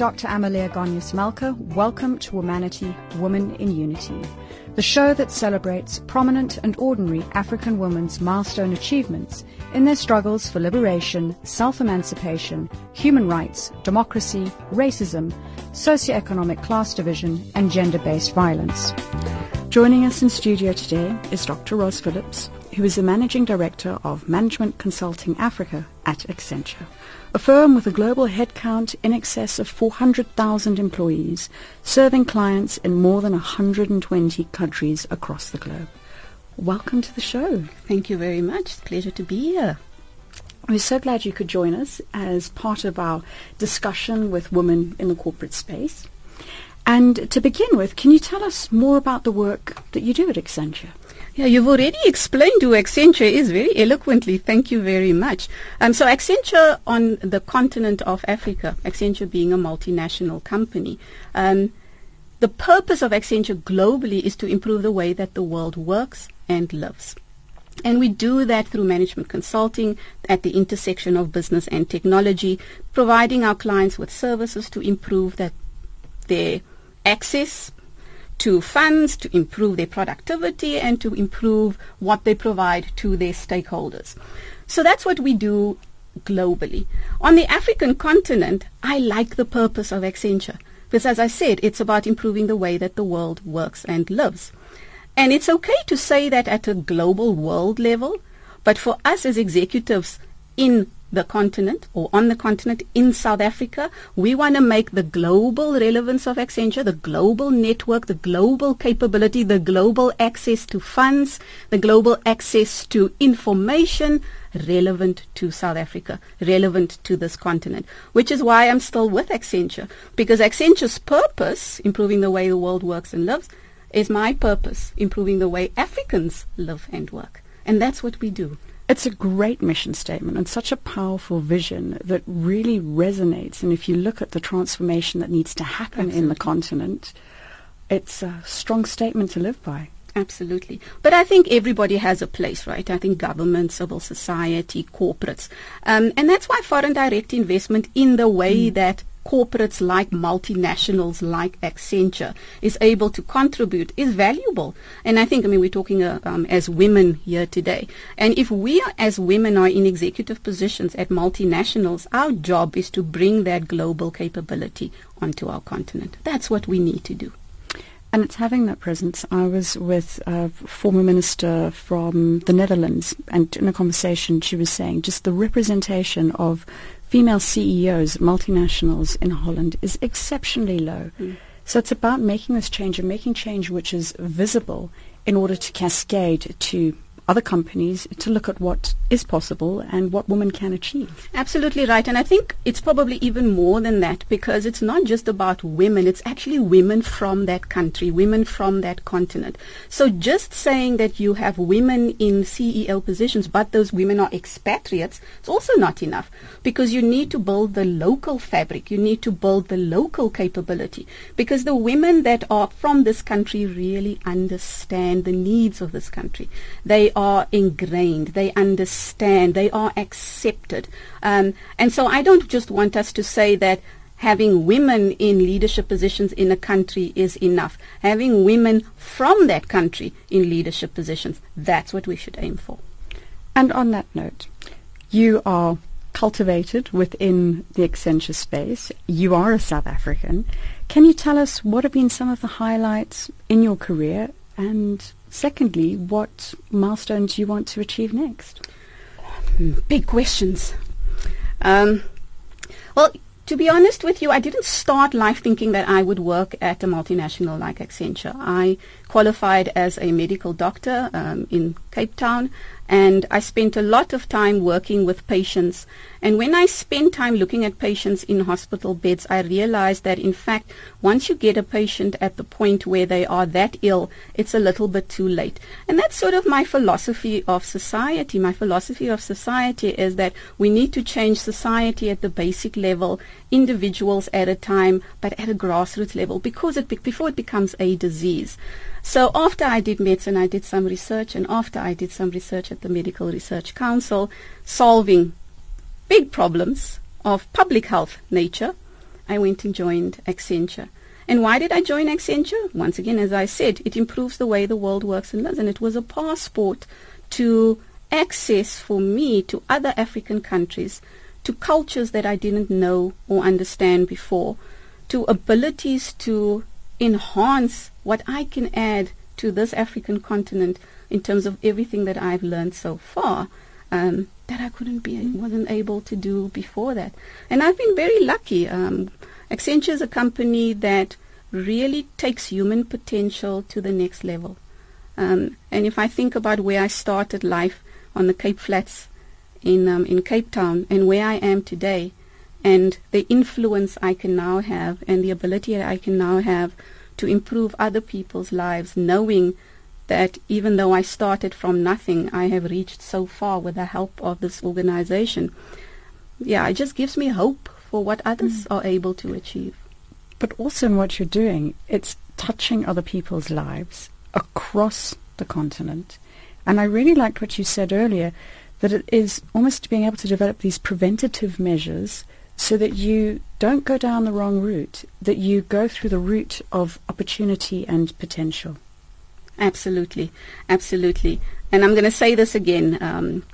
Dr. Amalia Gonyas Malka. Welcome to Womanity, Woman in Unity, the show that celebrates prominent and ordinary African women's milestone achievements in their struggles for liberation, self-emancipation, human rights, democracy, racism, socioeconomic class division, and gender-based violence. Joining us in studio today is Dr. Ros Phillips, who is the Managing Director of Management Consulting Africa at Accenture, a firm with a global headcount in excess of 400,000 employees, serving clients in more than 120 countries across the globe. Welcome to the show. Thank you very much. It's a pleasure to be here. We're so glad you could join us as part of our discussion with women in the corporate space. And to begin with, can you tell us more about the work that you do at Accenture? Yeah, you've already explained who Accenture is very eloquently. Thank you very much. Um, so Accenture on the continent of Africa, Accenture being a multinational company, um, the purpose of Accenture globally is to improve the way that the world works and lives. And we do that through management consulting at the intersection of business and technology, providing our clients with services to improve that their access to funds, to improve their productivity, and to improve what they provide to their stakeholders. So that's what we do globally. On the African continent, I like the purpose of Accenture because, as I said, it's about improving the way that the world works and lives. And it's okay to say that at a global world level, but for us as executives in the continent or on the continent in South Africa. We want to make the global relevance of Accenture, the global network, the global capability, the global access to funds, the global access to information relevant to South Africa, relevant to this continent, which is why I'm still with Accenture because Accenture's purpose, improving the way the world works and lives, is my purpose, improving the way Africans live and work. And that's what we do. It's a great mission statement and such a powerful vision that really resonates. And if you look at the transformation that needs to happen Absolutely. in the continent, it's a strong statement to live by. Absolutely. But I think everybody has a place, right? I think government, civil society, corporates. Um, and that's why foreign direct investment in the way mm. that corporates like multinationals like Accenture is able to contribute is valuable. And I think, I mean, we're talking uh, um, as women here today. And if we are, as women are in executive positions at multinationals, our job is to bring that global capability onto our continent. That's what we need to do. And it's having that presence. I was with a former minister from the Netherlands, and in a conversation, she was saying just the representation of female CEOs, multinationals in Holland is exceptionally low. Mm. So it's about making this change and making change which is visible in order to cascade to other companies to look at what is possible and what women can achieve. Absolutely right. And I think it's probably even more than that because it's not just about women, it's actually women from that country, women from that continent. So just saying that you have women in CEO positions, but those women are expatriates, it's also not enough because you need to build the local fabric, you need to build the local capability because the women that are from this country really understand the needs of this country. They are ingrained, they understand, they are accepted. Um, and so I don't just want us to say that having women in leadership positions in a country is enough. Having women from that country in leadership positions, that's what we should aim for. And on that note, you are cultivated within the Accenture space. You are a South African. Can you tell us what have been some of the highlights in your career and Secondly, what milestones you want to achieve next? Big questions. Um, well, to be honest with you, I didn't start life thinking that I would work at a multinational like Accenture. I qualified as a medical doctor um, in Cape Town and I spent a lot of time working with patients. And when I spent time looking at patients in hospital beds, I realized that in fact, once you get a patient at the point where they are that ill, it's a little bit too late. And that's sort of my philosophy of society. My philosophy of society is that we need to change society at the basic level, individuals at a time, but at a grassroots level, because it be- before it becomes a disease. So after I did medicine, I did some research, and after I did some research at the Medical Research Council, solving big problems of public health nature, I went and joined Accenture. And why did I join Accenture? Once again, as I said, it improves the way the world works and lives, and it was a passport to access for me to other African countries, to cultures that I didn't know or understand before, to abilities to enhance what I can add to this African continent in terms of everything that I've learned so far. Um, that I couldn't be, wasn't able to do before that. And I've been very lucky. Um, Accenture is a company that really takes human potential to the next level. Um, and if I think about where I started life on the Cape Flats in um, in Cape Town and where I am today, and the influence I can now have and the ability that I can now have to improve other people's lives, knowing that even though I started from nothing, I have reached so far with the help of this organization. Yeah, it just gives me hope for what others mm. are able to achieve. But also in what you're doing, it's touching other people's lives across the continent. And I really liked what you said earlier, that it is almost being able to develop these preventative measures so that you don't go down the wrong route, that you go through the route of opportunity and potential. Absolutely, absolutely. And I'm going to say this again, um,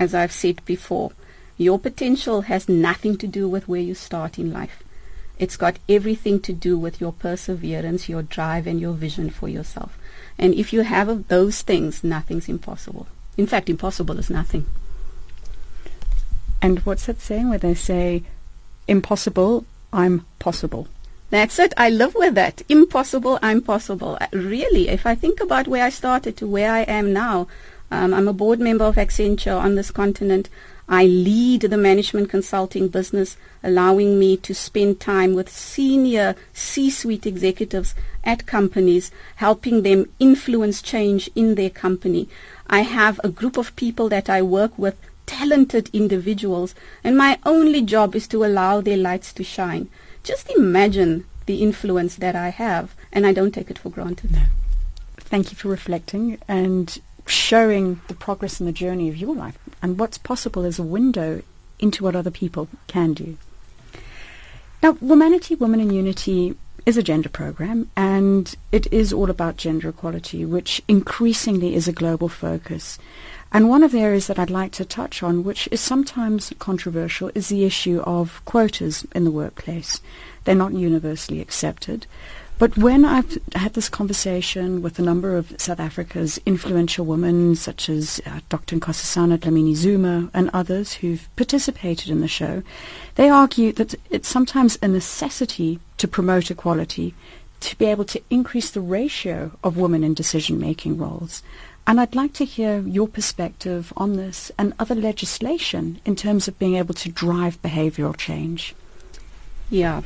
as I've said before. Your potential has nothing to do with where you start in life. It's got everything to do with your perseverance, your drive, and your vision for yourself. And if you have those things, nothing's impossible. In fact, impossible is nothing. And what's that saying where they say, impossible, I'm possible. That's it. I live with that. Impossible, I'm possible. Uh, really, if I think about where I started to where I am now, um, I'm a board member of Accenture on this continent. I lead the management consulting business, allowing me to spend time with senior C-suite executives at companies, helping them influence change in their company. I have a group of people that I work with talented individuals, and my only job is to allow their lights to shine. Just imagine the influence that I have, and I don't take it for granted. Thank you for reflecting and showing the progress and the journey of your life and what's possible as a window into what other people can do. Now, Womanity, Women in Unity is a gender program and it is all about gender equality, which increasingly is a global focus. And one of the areas that I'd like to touch on, which is sometimes controversial, is the issue of quotas in the workplace. They're not universally accepted. But when I've had this conversation with a number of South Africa's influential women, such as uh, Dr. Nkosazana Dlamini Zuma and others who've participated in the show, they argue that it's sometimes a necessity to promote equality to be able to increase the ratio of women in decision-making roles. And I'd like to hear your perspective on this and other legislation in terms of being able to drive behavioral change. Yeah.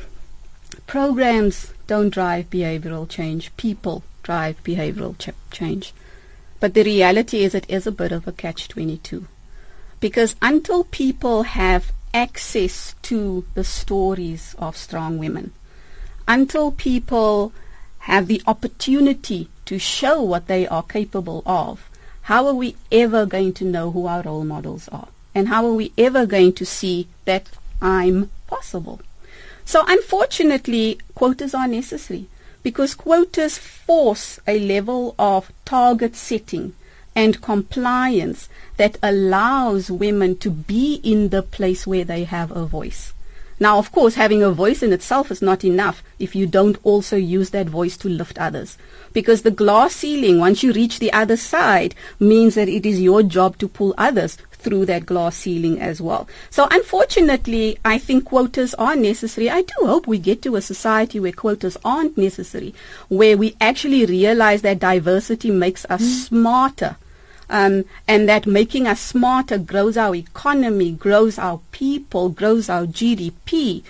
Programs don't drive behavioral change. People drive behavioral ch- change. But the reality is it is a bit of a catch-22. Because until people have access to the stories of strong women, until people have the opportunity to show what they are capable of, how are we ever going to know who our role models are? And how are we ever going to see that I'm possible? So unfortunately, quotas are necessary because quotas force a level of target setting and compliance that allows women to be in the place where they have a voice. Now, of course, having a voice in itself is not enough if you don't also use that voice to lift others. Because the glass ceiling, once you reach the other side, means that it is your job to pull others through that glass ceiling as well. So unfortunately, I think quotas are necessary. I do hope we get to a society where quotas aren't necessary, where we actually realize that diversity makes us mm. smarter um, and that making us smarter grows our economy, grows our people, grows our GDP,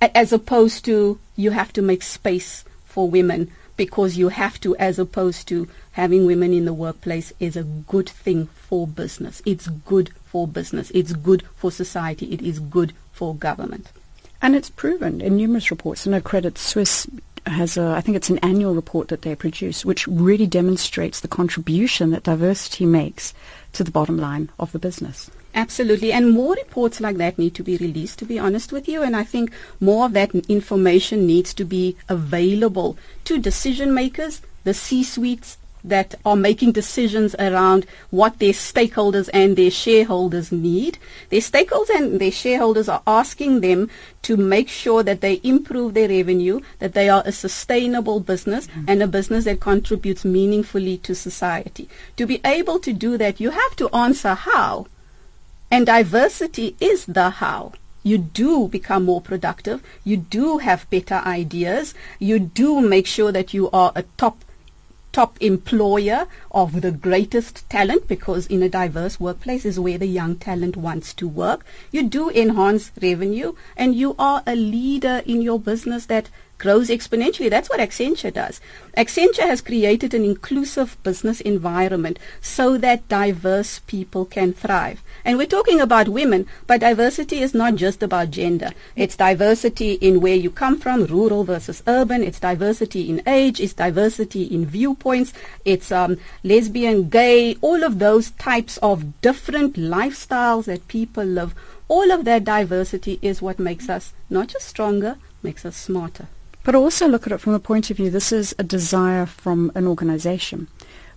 as opposed to you have to make space for women because you have to, as opposed to having women in the workplace is a good thing for business. It's good for business. It's good for society. It is good for government. And it's proven in numerous reports. I know Credit Suisse has a, I think it's an annual report that they produce, which really demonstrates the contribution that diversity makes to the bottom line of the business. Absolutely. And more reports like that need to be released, to be honest with you. And I think more of that information needs to be available to decision makers, the C-suites, that are making decisions around what their stakeholders and their shareholders need. Their stakeholders and their shareholders are asking them to make sure that they improve their revenue, that they are a sustainable business mm. and a business that contributes meaningfully to society. To be able to do that, you have to answer how. And diversity is the how you do become more productive, you do have better ideas, you do make sure that you are a top top employer of the greatest talent because in a diverse workplace is where the young talent wants to work. You do enhance revenue and you are a leader in your business that grows exponentially. That's what Accenture does. Accenture has created an inclusive business environment so that diverse people can thrive. And we're talking about women, but diversity is not just about gender. It's diversity in where you come from, rural versus urban. It's diversity in age. It's diversity in viewpoints. It's um, lesbian, gay, all of those types of different lifestyles that people live. All of that diversity is what makes us not just stronger, makes us smarter. But also look at it from the point of view this is a desire from an organization.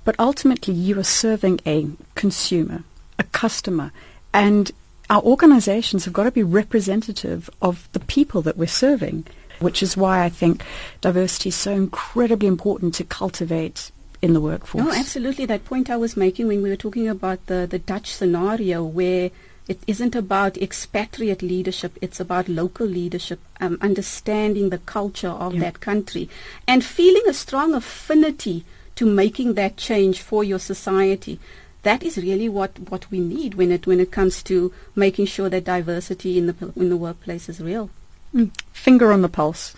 But ultimately, you are serving a consumer, a customer, and our organizations have got to be representative of the people that we're serving, which is why I think diversity is so incredibly important to cultivate in the workforce. No, absolutely. That point I was making when we were talking about the, the Dutch scenario where it isn't about expatriate leadership, it's about local leadership, um, understanding the culture of yeah. that country, and feeling a strong affinity to making that change for your society. That is really what, what we need when it when it comes to making sure that diversity in the in the workplace is real. Mm. Finger on the pulse.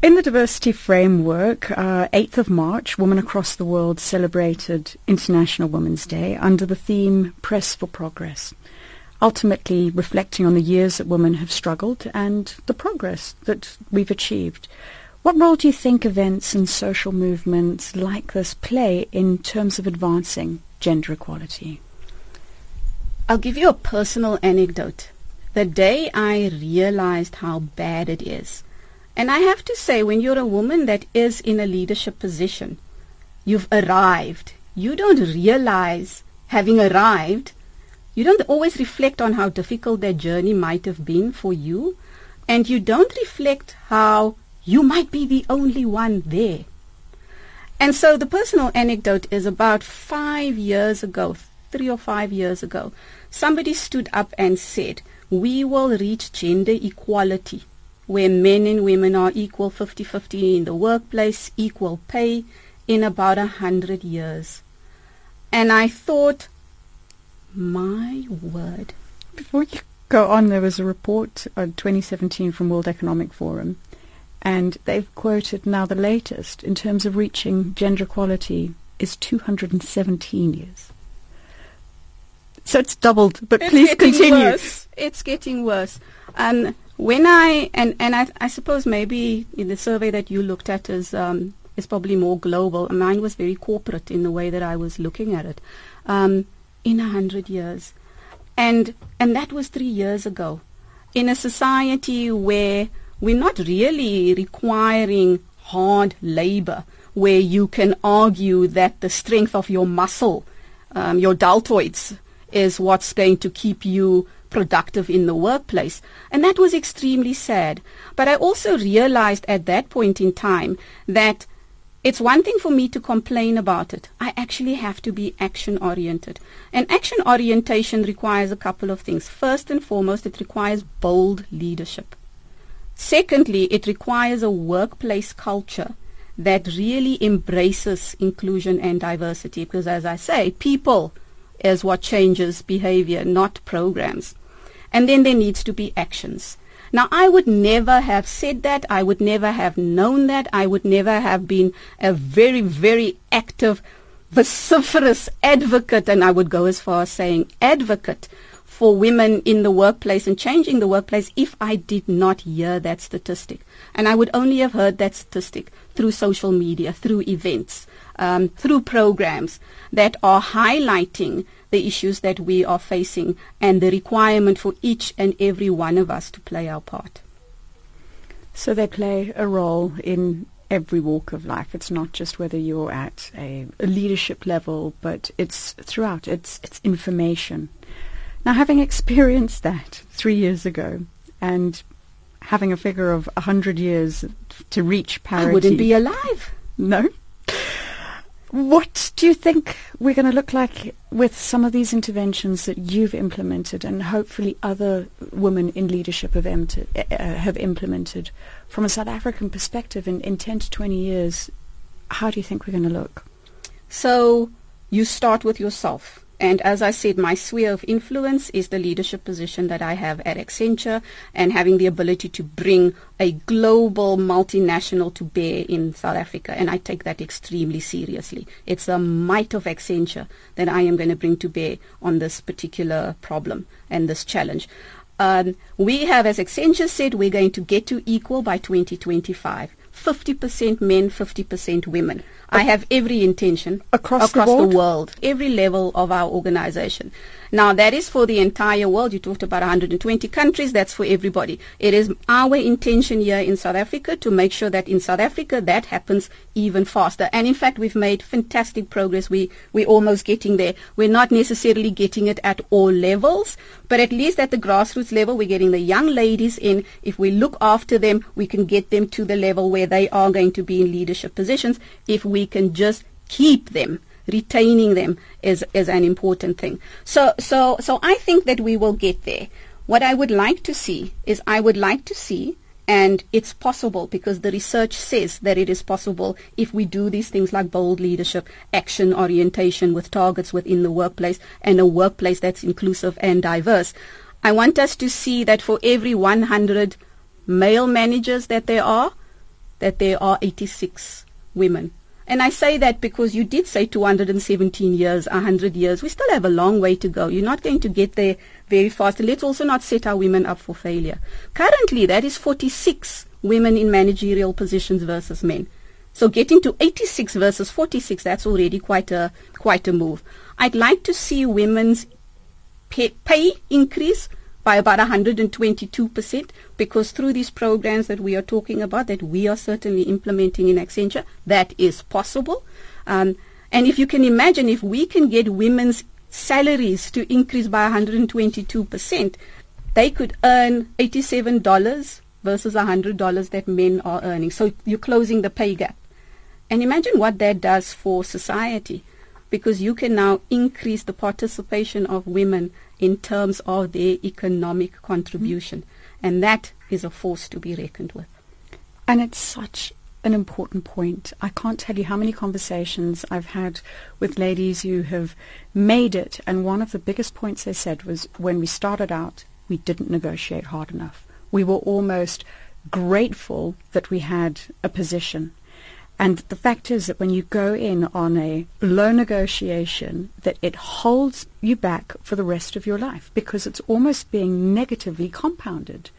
In the diversity framework, uh, 8th of March, women across the world celebrated International Women's Day under the theme Press for Progress, ultimately reflecting on the years that women have struggled and the progress that we've achieved. What role do you think events and social movements like this play in terms of advancing gender equality? I'll give you a personal anecdote. The day I realized how bad it is, and I have to say, when you're a woman that is in a leadership position, you've arrived. You don't realize having arrived. You don't always reflect on how difficult that journey might have been for you. And you don't reflect how you might be the only one there. And so the personal anecdote is about five years ago, three or five years ago, somebody stood up and said, we will reach gender equality where men and women are equal 50-50 in the workplace, equal pay in about a hundred years. And I thought, my word. Before you go on, there was a report in 2017 from World Economic Forum, and they've quoted now the latest in terms of reaching gender equality is 217 years. So it's doubled, but it's please continue. Worse. It's getting worse. Um, when I and and I, I suppose maybe in the survey that you looked at is um, is probably more global. Mine was very corporate in the way that I was looking at it. Um, in a hundred years, and and that was three years ago, in a society where we're not really requiring hard labor, where you can argue that the strength of your muscle, um, your deltoids, is what's going to keep you productive in the workplace. And that was extremely sad. But I also realized at that point in time that it's one thing for me to complain about it. I actually have to be action oriented. And action orientation requires a couple of things. First and foremost, it requires bold leadership. Secondly, it requires a workplace culture that really embraces inclusion and diversity because as I say, people is what changes behavior, not programs. And then there needs to be actions. Now, I would never have said that. I would never have known that. I would never have been a very, very active, vociferous advocate, and I would go as far as saying advocate for women in the workplace and changing the workplace if I did not hear that statistic. And I would only have heard that statistic through social media, through events, um, through programs that are highlighting the issues that we are facing and the requirement for each and every one of us to play our part. So they play a role in every walk of life. It's not just whether you're at a, a leadership level, but it's throughout. It's it's information. Now, having experienced that three years ago, and having a figure of hundred years to reach parity, I wouldn't be alive. No. What do you think we're going to look like with some of these interventions that you've implemented and hopefully other women in leadership have, uh, have implemented from a South African perspective in, in 10 to 20 years? How do you think we're going to look? So you start with yourself. And as I said, my sphere of influence is the leadership position that I have at Accenture and having the ability to bring a global multinational to bear in South Africa. And I take that extremely seriously. It's the might of Accenture that I am going to bring to bear on this particular problem and this challenge. Um, we have, as Accenture said, we're going to get to equal by 2025. 50% men, 50% women. I have every intention across, across the, the, world, every level of our organization. Now, that is for the entire world. You talked about 120 countries. That's for everybody. It is our intention here in South Africa to make sure that in South Africa that happens even faster. And in fact, we've made fantastic progress. We, we're almost getting there. We're not necessarily getting it at all levels, but at least at the grassroots level, we're getting the young ladies in. If we look after them, we can get them to the level where they are going to be in leadership positions. If we can just keep them retaining them is, is an important thing. So, so, so I think that we will get there. What I would like to see is I would like to see and it's possible because the research says that it is possible if we do these things like bold leadership, action orientation with targets within the workplace and a workplace that's inclusive and diverse. I want us to see that for every 100 male managers that there are, that there are 86 women. And I say that because you did say 217 years, 100 years. We still have a long way to go. You're not going to get there very fast. Let's also not set our women up for failure. Currently, that is 46 women in managerial positions versus men. So getting to 86 versus 46, that's already quite a, quite a move. I'd like to see women's pay, pay increase by about 122% because through these programs that we are talking about, that we are certainly implementing in Accenture, that is possible. Um, and if you can imagine, if we can get women's salaries to increase by 122%, they could earn $87 versus $100 that men are earning. So you're closing the pay gap. And imagine what that does for society because you can now increase the participation of women in terms of their economic contribution. Mm-hmm. And that is a force to be reckoned with. And it's such an important point. I can't tell you how many conversations I've had with ladies who have made it, and one of the biggest points they said was when we started out, we didn't negotiate hard enough. We were almost grateful that we had a position and the fact is that when you go in on a low negotiation, that it holds you back for the rest of your life because it's almost being negatively compounded.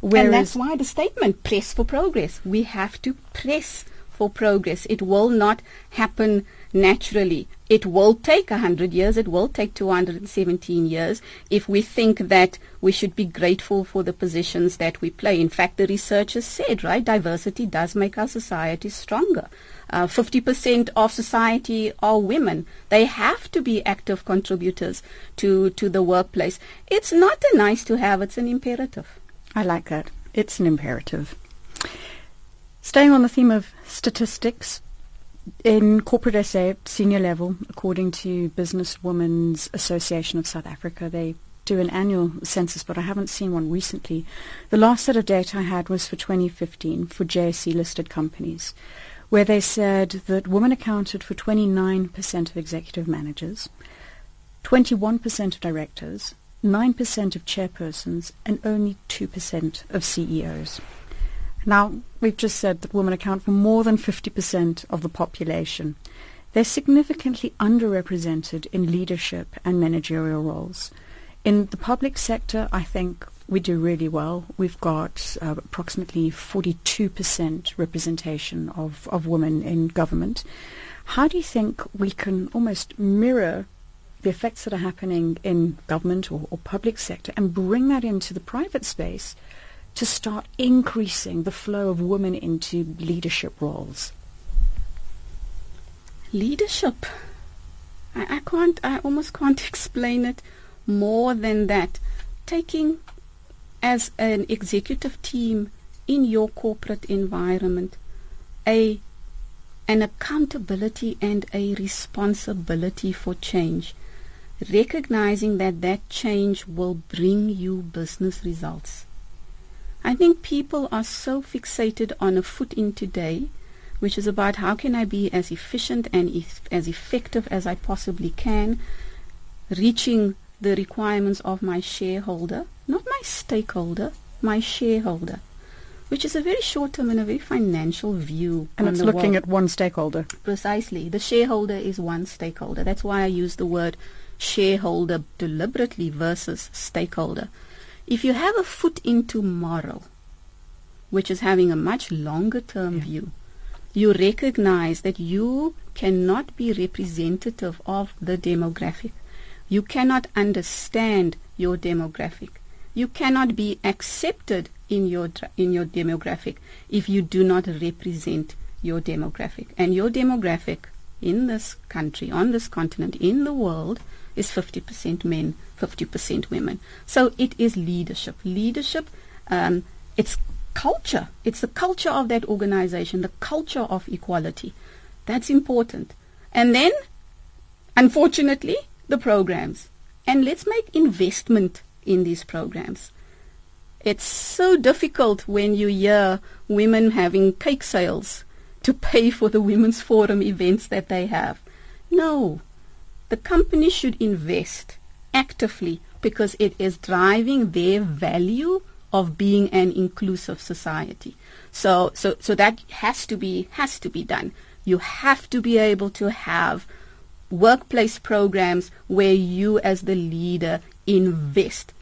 Whereas and that's why the statement, press for progress. We have to press for progress. It will not happen naturally. It will take 100 years, it will take 217 years if we think that we should be grateful for the positions that we play. In fact, the researchers said, right, diversity does make our society stronger. Uh, 50% of society are women. They have to be active contributors to, to the workplace. It's not a nice to have, it's an imperative. I like that. It's an imperative. Staying on the theme of statistics, in corporate SA senior level, according to Business Women's Association of South Africa, they do an annual census, but I haven't seen one recently. The last set of data I had was for 2015 for JSE listed companies, where they said that women accounted for 29% of executive managers, 21% of directors, 9% of chairpersons, and only 2% of CEOs. Now, we've just said that women account for more than 50% of the population. They're significantly underrepresented in leadership and managerial roles. In the public sector, I think we do really well. We've got uh, approximately 42% representation of, of women in government. How do you think we can almost mirror the effects that are happening in government or, or public sector and bring that into the private space to start increasing the flow of women into leadership roles? Leadership. I, I can't, I almost can't explain it more than that. Taking as an executive team in your corporate environment a an accountability and a responsibility for change recognizing that that change will bring you business results. I think people are so fixated on a foot in today, which is about how can I be as efficient and e- as effective as I possibly can, reaching the requirements of my shareholder, not my stakeholder, my shareholder, which is a very short term and a very financial view. And it's looking world. at one stakeholder. Precisely. The shareholder is one stakeholder. That's why I use the word shareholder deliberately versus stakeholder. If you have a foot in tomorrow, which is having a much longer term yeah. view, you recognize that you cannot be representative of the demographic. You cannot understand your demographic. You cannot be accepted in your in your demographic if you do not represent your demographic. And your demographic in this country, on this continent, in the world is 50% men, 50% women. So it is leadership. Leadership, um, it's culture. It's the culture of that organization, the culture of equality. That's important. And then, unfortunately, the programs. And let's make investment in these programs. It's so difficult when you hear women having cake sales to pay for the Women's Forum events that they have. No, the company should invest actively because it is driving their value of being an inclusive society. So, so, so that has to be has to be done. You have to be able to have workplace programs where you, as the leader, invest,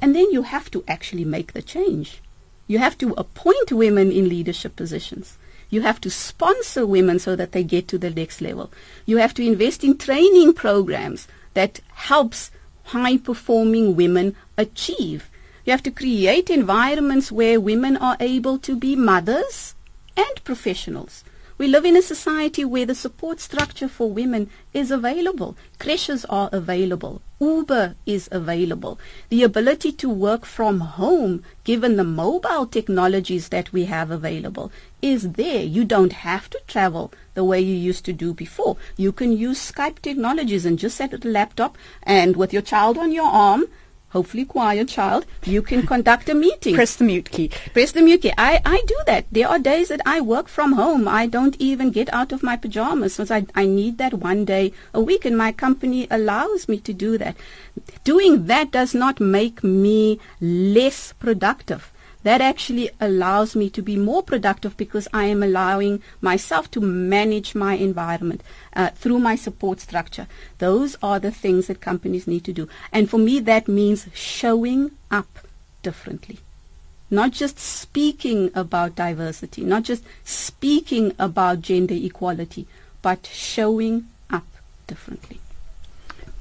and then you have to actually make the change. You have to appoint women in leadership positions. You have to sponsor women so that they get to the next level. You have to invest in training programs that helps high performing women achieve. You have to create environments where women are able to be mothers and professionals. We live in a society where the support structure for women is available. Creches are available. Uber is available. The ability to work from home, given the mobile technologies that we have available, is there. You don't have to travel the way you used to do before. You can use Skype technologies and just set at a laptop and with your child on your arm, hopefully quiet child, you can conduct a meeting. Press the mute key. Press the mute key. I, I do that. There are days that I work from home. I don't even get out of my pajamas since I, I need that one day a week and my company allows me to do that. Doing that does not make me less productive that actually allows me to be more productive because I am allowing myself to manage my environment uh, through my support structure. Those are the things that companies need to do. And for me, that means showing up differently. Not just speaking about diversity, not just speaking about gender equality, but showing up differently.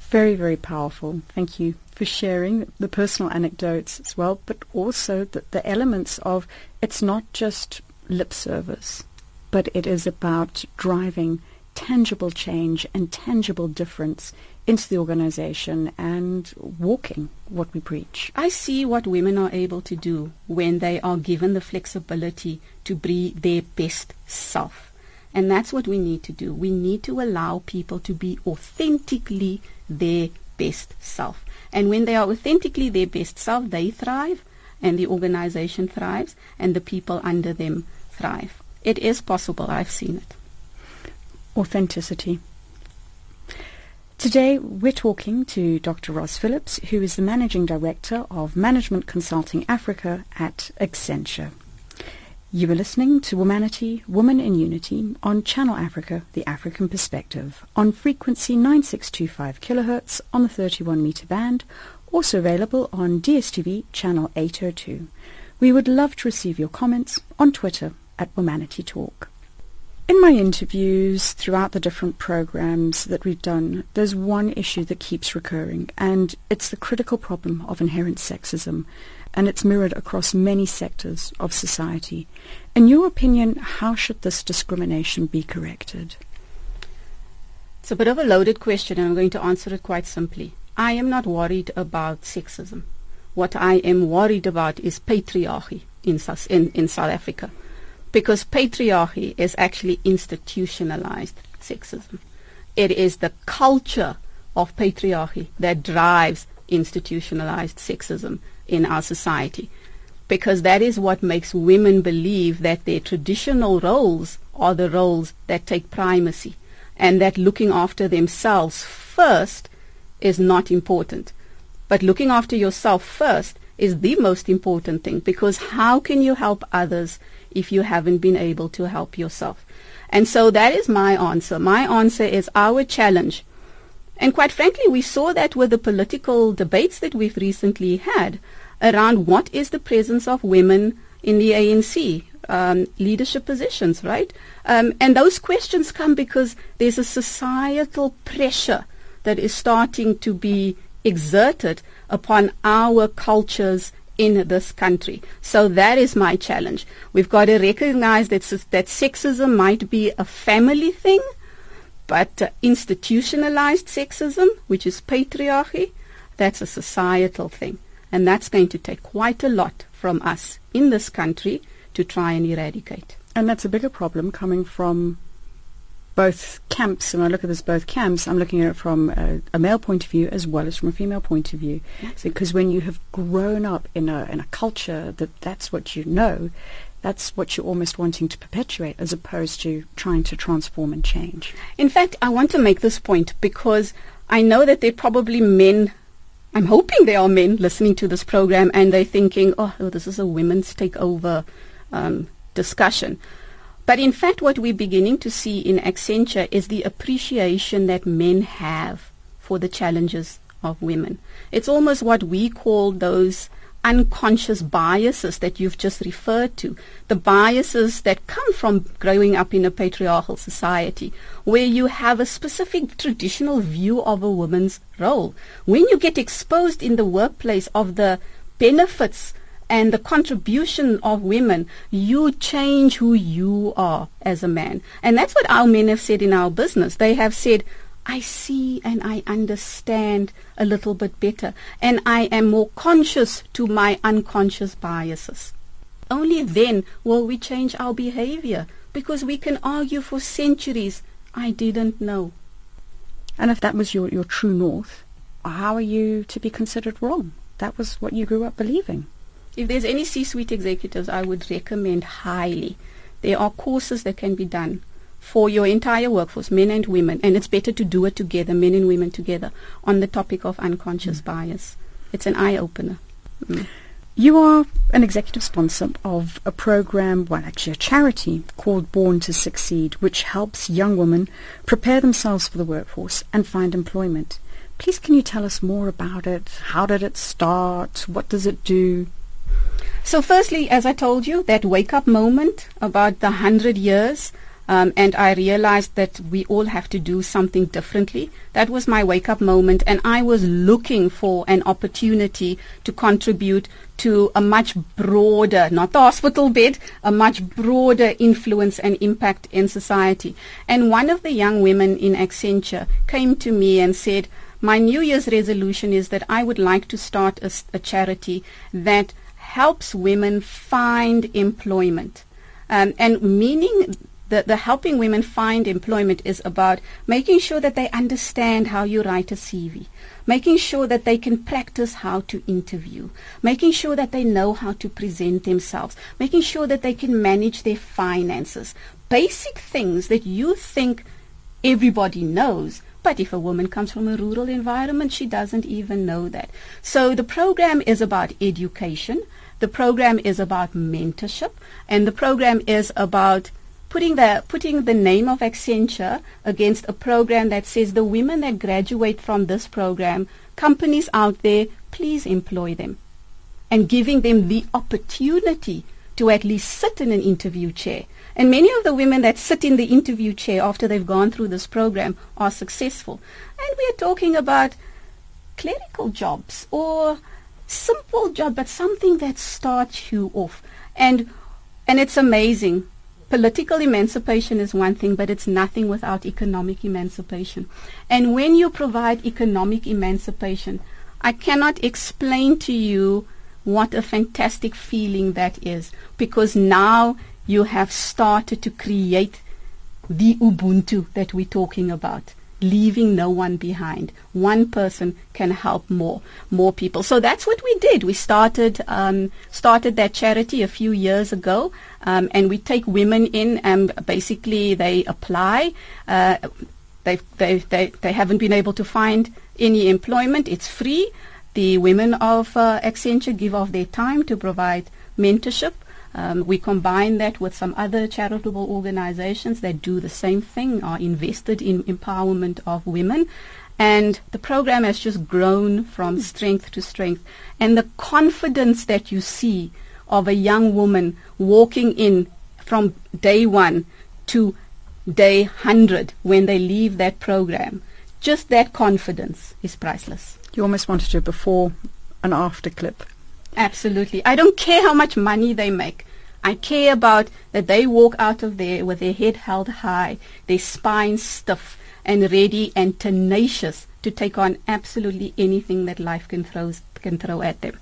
Very, very powerful. Thank you for sharing the personal anecdotes as well, but also the, the elements of it's not just lip service, but it is about driving tangible change and tangible difference into the organization and walking what we preach. I see what women are able to do when they are given the flexibility to be their best self. And that's what we need to do. We need to allow people to be authentically their best self. And when they are authentically their best self, they thrive, and the organization thrives, and the people under them thrive. It is possible. I've seen it. Authenticity. Today, we're talking to Dr. Ross Phillips, who is the Managing Director of Management Consulting Africa at Accenture. You are listening to Womanity, Woman in Unity on Channel Africa, the African Perspective, on frequency 9625 kilohertz on the 31 meter band, also available on DSTV channel 802. We would love to receive your comments on Twitter at Womanity Talk. In my interviews throughout the different programs that we've done, there's one issue that keeps recurring, and it's the critical problem of inherent sexism, and it's mirrored across many sectors of society. In your opinion, how should this discrimination be corrected? It's a bit of a loaded question, and I'm going to answer it quite simply. I am not worried about sexism. What I am worried about is patriarchy in, in, in South Africa because patriarchy is actually institutionalized sexism. It is the culture of patriarchy that drives institutionalized sexism in our society because that is what makes women believe that their traditional roles are the roles that take primacy and that looking after themselves first is not important. But looking after yourself first is the most important thing because how can you help others if you haven't been able to help yourself? And so that is my answer. My answer is our challenge. And quite frankly, we saw that with the political debates that we've recently had around what is the presence of women in the ANC, um, leadership positions, right? Um, and those questions come because there's a societal pressure that is starting to be exerted upon our cultures in this country. So that is my challenge. We've got to recognize that, that sexism might be a family thing, but uh, institutionalized sexism, which is patriarchy, that's a societal thing. And that's going to take quite a lot from us in this country to try and eradicate. And that's a bigger problem coming from both camps, and I look at this both camps, I'm looking at it from a, a, male point of view as well as from a female point of view. Because when you have grown up in a in a culture that that's what you know, that's what you're almost wanting to perpetuate as opposed to trying to transform and change. In fact, I want to make this point because I know that there are probably men I'm hoping there are men listening to this program and they're thinking, oh, oh this is a women's takeover um, discussion. But in fact, what we're beginning to see in Accenture is the appreciation that men have for the challenges of women. It's almost what we call those unconscious biases that you've just referred to, the biases that come from growing up in a patriarchal society, where you have a specific traditional view of a woman's role. When you get exposed in the workplace of the benefits and the contribution of women, you change who you are as a man. And that's what our men have said in our business. They have said, I see and I understand a little bit better, and I am more conscious to my unconscious biases. Only then will we change our behavior, because we can argue for centuries, I didn't know. And if that was your, your true north, how are you to be considered wrong? That was what you grew up believing. If there's any C-suite executives, I would recommend highly. There are courses that can be done for your entire workforce, men and women, and it's better to do it together, men and women together, on the topic of unconscious mm. bias. It's an eye opener. Mm. You are an executive sponsor of a program, well, actually a charity called Born to Succeed, which helps young women prepare themselves for the workforce and find employment. Please, can you tell us more about it? How did it start? What does it do? So firstly, as I told you, that wake-up moment about the hundred years, um, and I realized that we all have to do something differently. That was my wake-up moment, and I was looking for an opportunity to contribute to a much broader, not the hospital bed, a much broader influence and impact in society. And one of the young women in Accenture came to me and said, my New Year's resolution is that I would like to start a, a charity that helps women find employment. Um, and meaning the, the helping women find employment is about making sure that they understand how you write a CV, making sure that they can practice how to interview, making sure that they know how to present themselves, making sure that they can manage their finances. Basic things that you think everybody knows, but if a woman comes from a rural environment, she doesn't even know that. So the program is about education. The program is about mentorship and the program is about putting the putting the name of Accenture against a program that says the women that graduate from this program, companies out there, please employ them, and giving them the opportunity to at least sit in an interview chair. And many of the women that sit in the interview chair after they've gone through this program are successful. And we are talking about clerical jobs or simple job, but something that starts you off. And and it's amazing. Political emancipation is one thing, but it's nothing without economic emancipation. And when you provide economic emancipation, I cannot explain to you what a fantastic feeling that is because now you have started to create the Ubuntu that we're talking about leaving no one behind. One person can help more, more people. So that's what we did. We started, um, started that charity a few years ago, um, and we take women in, and basically they apply. Uh, they they they they haven't been able to find any employment. It's free. The women of uh, Accenture give of their time to provide mentorship um, we combine that with some other charitable organizations that do the same thing, are invested in empowerment of women. And the program has just grown from strength to strength. And the confidence that you see of a young woman walking in from day one to day 100 when they leave that program, just that confidence is priceless. You almost want to before and after clip. Absolutely. I don't care how much money they make. I care about that they walk out of there with their head held high, their spine stiff and ready and tenacious to take on absolutely anything that life can throw can throw at them.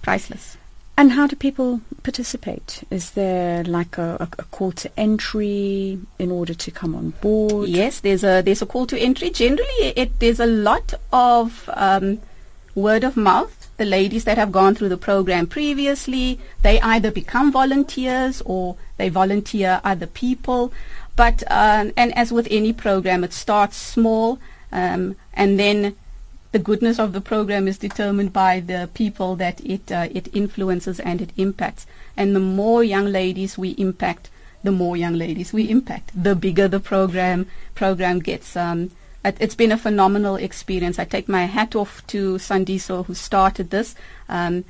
Priceless. And how do people participate? Is there like a, a, a, call to entry in order to come on board? Yes, there's a there's a call to entry. Generally, it, there's a lot of um, word of mouth the ladies that have gone through the program previously, they either become volunteers or they volunteer other people. But um, and as with any program, it starts small, um, and then the goodness of the program is determined by the people that it uh, it influences and it impacts. And the more young ladies we impact, the more young ladies we impact. The bigger the program program gets. Um, it's been a phenomenal experience. I take my hat off to Sandiso who started this. Um,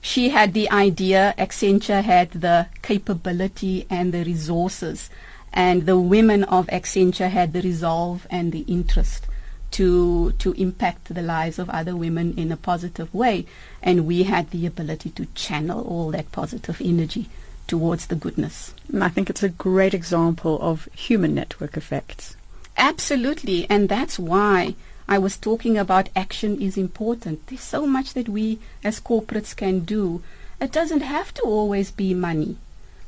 she had the idea, Accenture had the capability and the resources, and the women of Accenture had the resolve and the interest to to impact the lives of other women in a positive way, and we had the ability to channel all that positive energy towards the goodness. And I think it's a great example of human network effects. Absolutely. And that's why I was talking about action is important. There's so much that we as corporates can do. It doesn't have to always be money.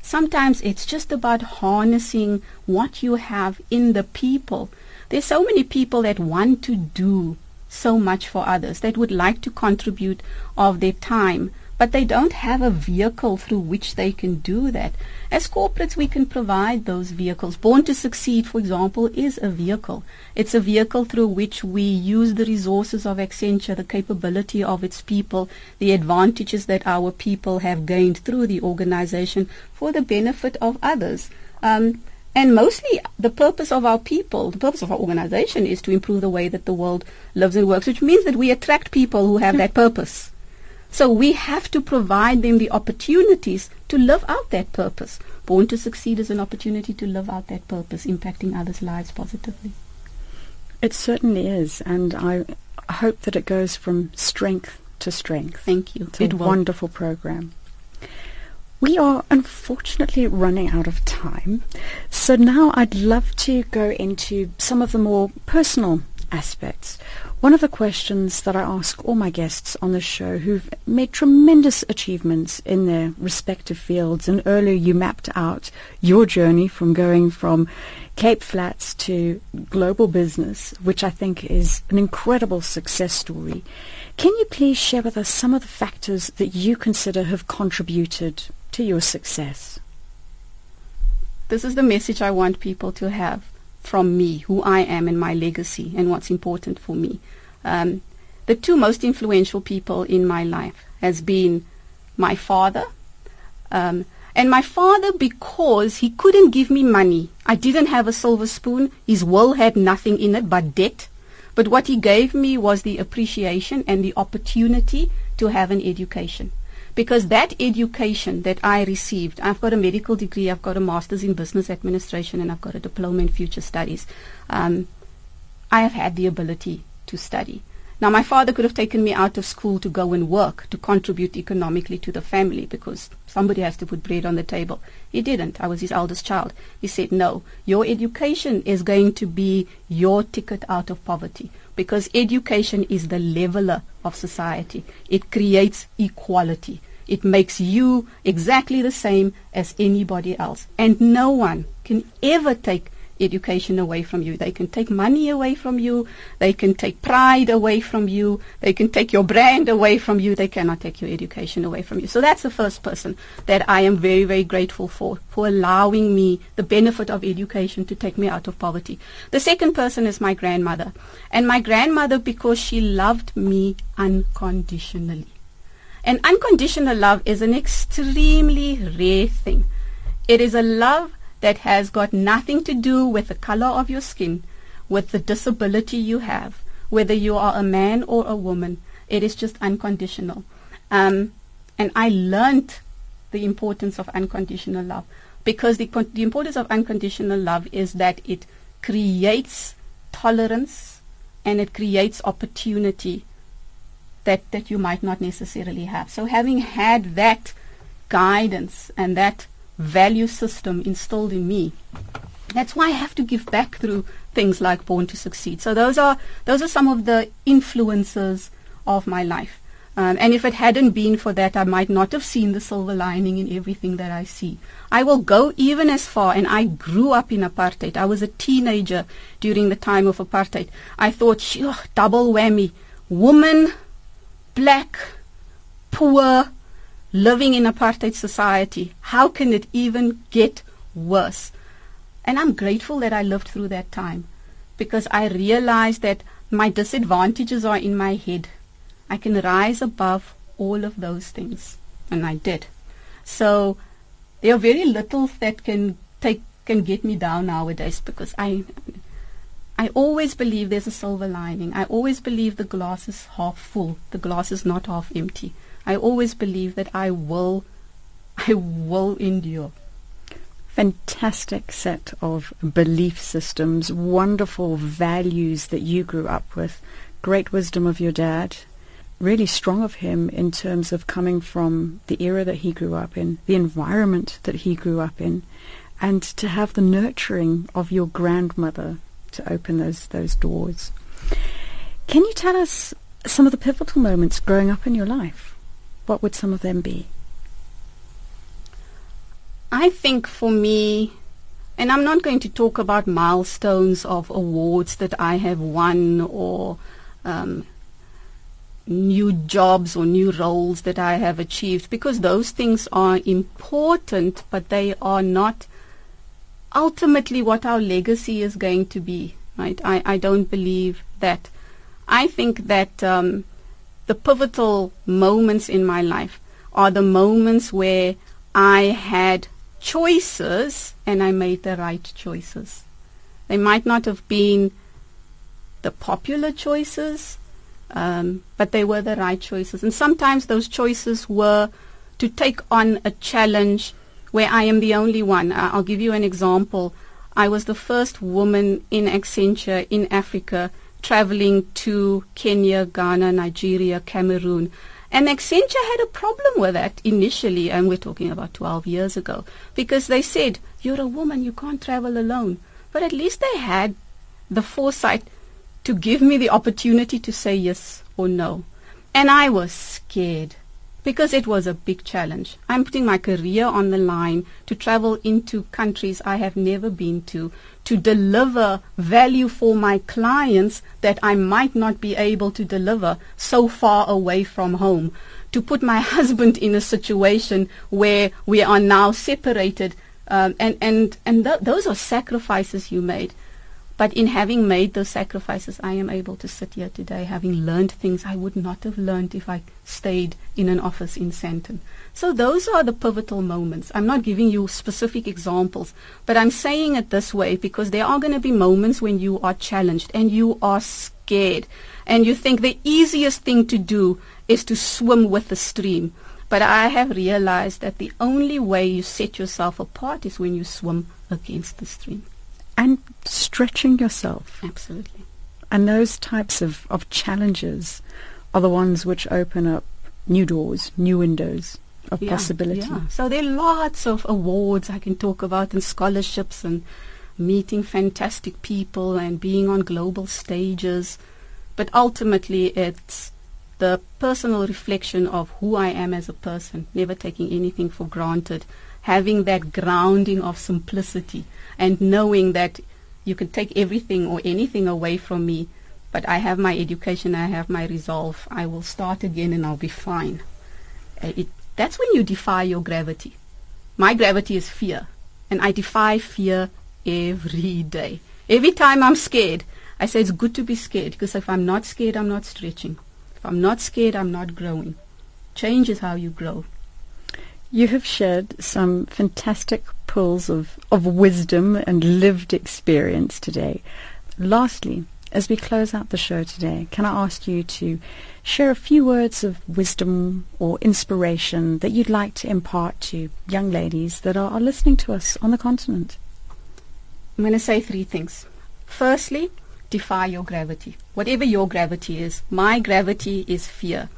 Sometimes it's just about harnessing what you have in the people. There's so many people that want to do so much for others, that would like to contribute of their time, but they don't have a vehicle through which they can do that. As corporates, we can provide those vehicles. Born to Succeed, for example, is a vehicle. It's a vehicle through which we use the resources of Accenture, the capability of its people, the advantages that our people have gained through the organization for the benefit of others. Um, and mostly the purpose of our people, the purpose of our organization is to improve the way that the world lives and works, which means that we attract people who have that purpose. So we have to provide them the opportunities to live out that purpose. Born to Succeed is an opportunity to live out that purpose, impacting others' lives positively. It certainly is, and I hope that it goes from strength to strength. Thank you. It's a wonderful program. We are unfortunately running out of time, so now I'd love to go into some of the more personal aspects. One of the questions that I ask all my guests on the show who've made tremendous achievements in their respective fields, and earlier you mapped out your journey from going from Cape Flats to global business, which I think is an incredible success story. Can you please share with us some of the factors that you consider have contributed to your success? This is the message I want people to have from me, who I am and my legacy and what's important for me. Um, the two most influential people in my life has been my father um, And my father, because he couldn't give me money, I didn't have a silver spoon. His will had nothing in it but debt. But what he gave me was the appreciation and the opportunity to have an education. Because that education that I received, I've got a medical degree, I've got a master's in business administration, and I've got a diploma in future studies. Um, I have had the ability to study. Now, my father could have taken me out of school to go and work to contribute economically to the family because somebody has to put bread on the table. He didn't. I was his eldest child. He said, No, your education is going to be your ticket out of poverty because education is the leveler of society. It creates equality. It makes you exactly the same as anybody else. And no one can ever take education away from you. They can take money away from you. They can take pride away from you. They can take your brand away from you. They cannot take your education away from you. So that's the first person that I am very, very grateful for, for allowing me the benefit of education to take me out of poverty. The second person is my grandmother. And my grandmother, because she loved me unconditionally. And unconditional love is an extremely rare thing. It is a love that has got nothing to do with the color of your skin, with the disability you have, whether you are a man or a woman. It is just unconditional. Um, and I learned the importance of unconditional love because the, the importance of unconditional love is that it creates tolerance and it creates opportunity that, that you might not necessarily have. So having had that guidance and that value system instilled in me. That's why I have to give back through things like Born to Succeed. So those are those are some of the influences of my life. Um, and if it hadn't been for that, I might not have seen the silver lining in everything that I see. I will go even as far, and I grew up in apartheid. I was a teenager during the time of apartheid. I thought, double whammy. Woman, black, poor, living in apartheid society. How can it even get worse? And I'm grateful that I lived through that time because I realized that my disadvantages are in my head. I can rise above all of those things. And I did. So there are very little that can take can get me down nowadays because I I always believe there's a silver lining. I always believe the glass is half full. The glass is not half empty. I always believe that I will, I will endure. Fantastic set of belief systems, wonderful values that you grew up with, great wisdom of your dad, really strong of him in terms of coming from the era that he grew up in, the environment that he grew up in, and to have the nurturing of your grandmother to open those those doors. Can you tell us some of the pivotal moments growing up in your life? What would some of them be? I think for me, and I'm not going to talk about milestones of awards that I have won or um, new jobs or new roles that I have achieved because those things are important, but they are not ultimately what our legacy is going to be. Right? I, I don't believe that. I think that um, the pivotal moments in my life are the moments where I had choices and I made the right choices. They might not have been the popular choices, um, but they were the right choices. And sometimes those choices were to take on a challenge where I am the only one. I'll give you an example. I was the first woman in Accenture in Africa traveling to Kenya, Ghana, Nigeria, Cameroon. And Accenture had a problem with that initially, and we're talking about 12 years ago, because they said, You're a woman, you can't travel alone. But at least they had the foresight to give me the opportunity to say yes or no. And I was scared because it was a big challenge. I'm putting my career on the line to travel into countries I have never been to, to deliver value for my clients that I might not be able to deliver so far away from home, to put my husband in a situation where we are now separated. Um, and and, and th- those are sacrifices you made. But in having made those sacrifices, I am able to sit here today having learned things I would not have learned if I stayed in an office in Sandton. So those are the pivotal moments. I'm not giving you specific examples, but I'm saying it this way because there are going to be moments when you are challenged and you are scared and you think the easiest thing to do is to swim with the stream. But I have realized that the only way you set yourself apart is when you swim against the stream and stretching yourself. Absolutely. And those types of, of challenges are the ones which open up new doors, new windows of yeah, possibility. Yeah. So there are lots of awards I can talk about and scholarships and meeting fantastic people and being on global stages. But ultimately it's the personal reflection of who I am as a person, never taking anything for granted, having that grounding of simplicity and knowing that you can take everything or anything away from me, but I have my education, I have my resolve. I will start again and I'll be fine. Uh, it, that's when you defy your gravity. My gravity is fear, and I defy fear every day. Every time I'm scared, I say it's good to be scared because if I'm not scared, I'm not stretching. If I'm not scared, I'm not growing. Change is how you grow. You have shared some fantastic pools of, of wisdom and lived experience today. Lastly, as we close out the show today, can I ask you to share a few words of wisdom or inspiration that you'd like to impart to young ladies that are, are listening to us on the continent? I'm going to say three things. Firstly, defy your gravity. Whatever your gravity is, my gravity is fear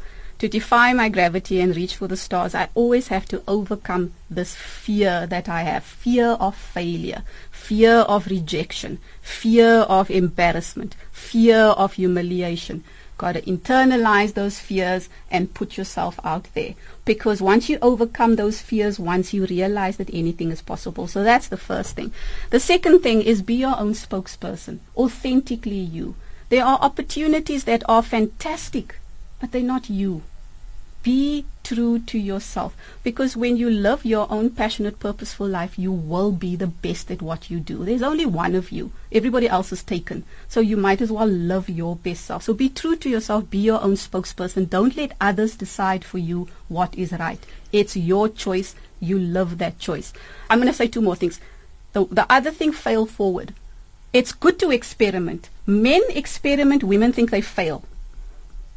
to defy my gravity and reach for the stars, I always have to overcome this fear that I have fear of failure, fear of rejection, fear of embarrassment, fear of humiliation. Got to internalize those fears and put yourself out there. Because once you overcome those fears, once you realize that anything is possible. So that's the first thing. The second thing is be your own spokesperson, authentically you. There are opportunities that are fantastic, but they're not you be true to yourself. Because when you live your own passionate purposeful life you will be the best at what you do. There's only one of you. Everybody else is taken. So you might as well live your best self. So be true to yourself. Be your own spokesperson. Don't let others decide for you what is right. It's your choice. You live that choice. I'm going to say two more things. The, the other thing fail forward. It's good to experiment. Men experiment women think they fail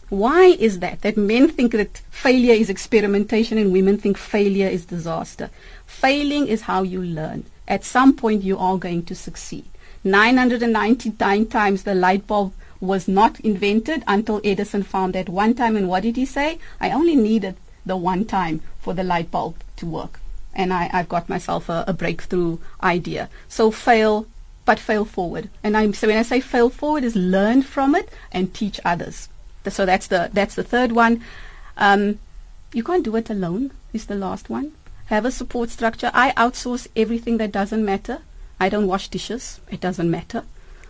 why is that? That men think that failure is experimentation and women think failure is disaster. Failing is how you learn. At some point, you are going to succeed. 999 times the light bulb was not invented until Edison found that one time. And what did he say? I only needed the one time for the light bulb to work. And I, have got myself a, a breakthrough idea. So fail, but fail forward. And I'm, so when I say fail forward is learn from it and teach others. So that's the that's the third one. Um, you can't do it alone. Is the last one. Have a support structure. I outsource everything that doesn't matter. I don't wash dishes. It doesn't matter.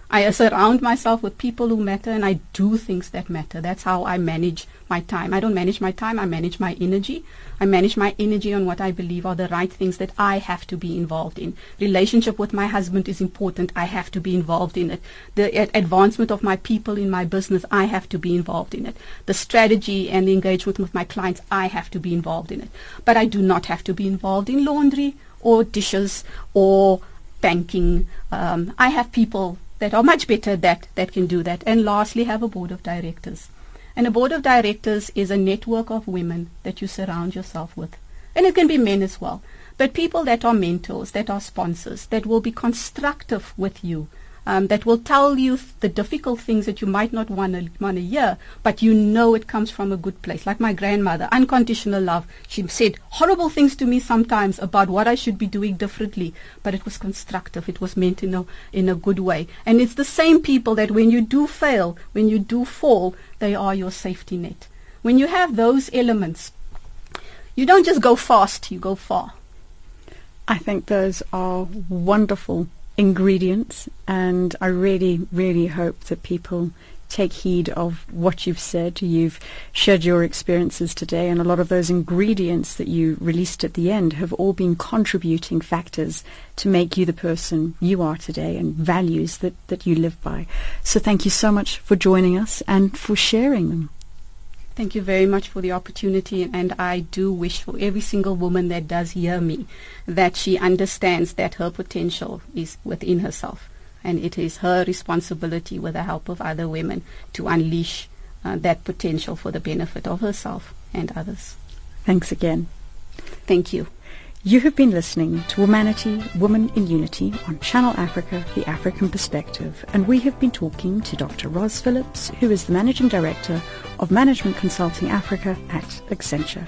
I surround myself with people who matter and I do things that matter. That's how I manage my time. I don't manage my time, I manage my energy. I manage my energy on what I believe are the right things that I have to be involved in. Relationship with my husband is important. I have to be involved in it. The advancement of my people in my business, I have to be involved in it. The strategy and the engagement with my clients, I have to be involved in it. But I do not have to be involved in laundry or dishes or banking. Um, I have people that are much better that, that can do that. And lastly, have a board of directors. And a board of directors is a network of women that you surround yourself with. And it can be men as well. But people that are mentors, that are sponsors, that will be constructive with you, um, that will tell you the difficult things that you might not want to hear, but you know it comes from a good place. Like my grandmother, unconditional love. She said horrible things to me sometimes about what I should be doing differently, but it was constructive. It was meant in a, in a good way. And it's the same people that when you do fail, when you do fall, they are your safety net. When you have those elements, you don't just go fast, you go far. I think those are wonderful ingredients and I really, really hope that people take heed of what you've said. You've shared your experiences today, and a lot of those ingredients that you released at the end have all been contributing factors to make you the person you are today and values that, that you live by. So thank you so much for joining us and for sharing them. Thank you very much for the opportunity, and I do wish for every single woman that does hear me that she understands that her potential is within herself and it is her responsibility with the help of other women to unleash uh, that potential for the benefit of herself and others. Thanks again. Thank you. You have been listening to Womanity, Woman in Unity on Channel Africa, The African Perspective, and we have been talking to Dr. Ros Phillips, who is the Managing Director of Management Consulting Africa at Accenture.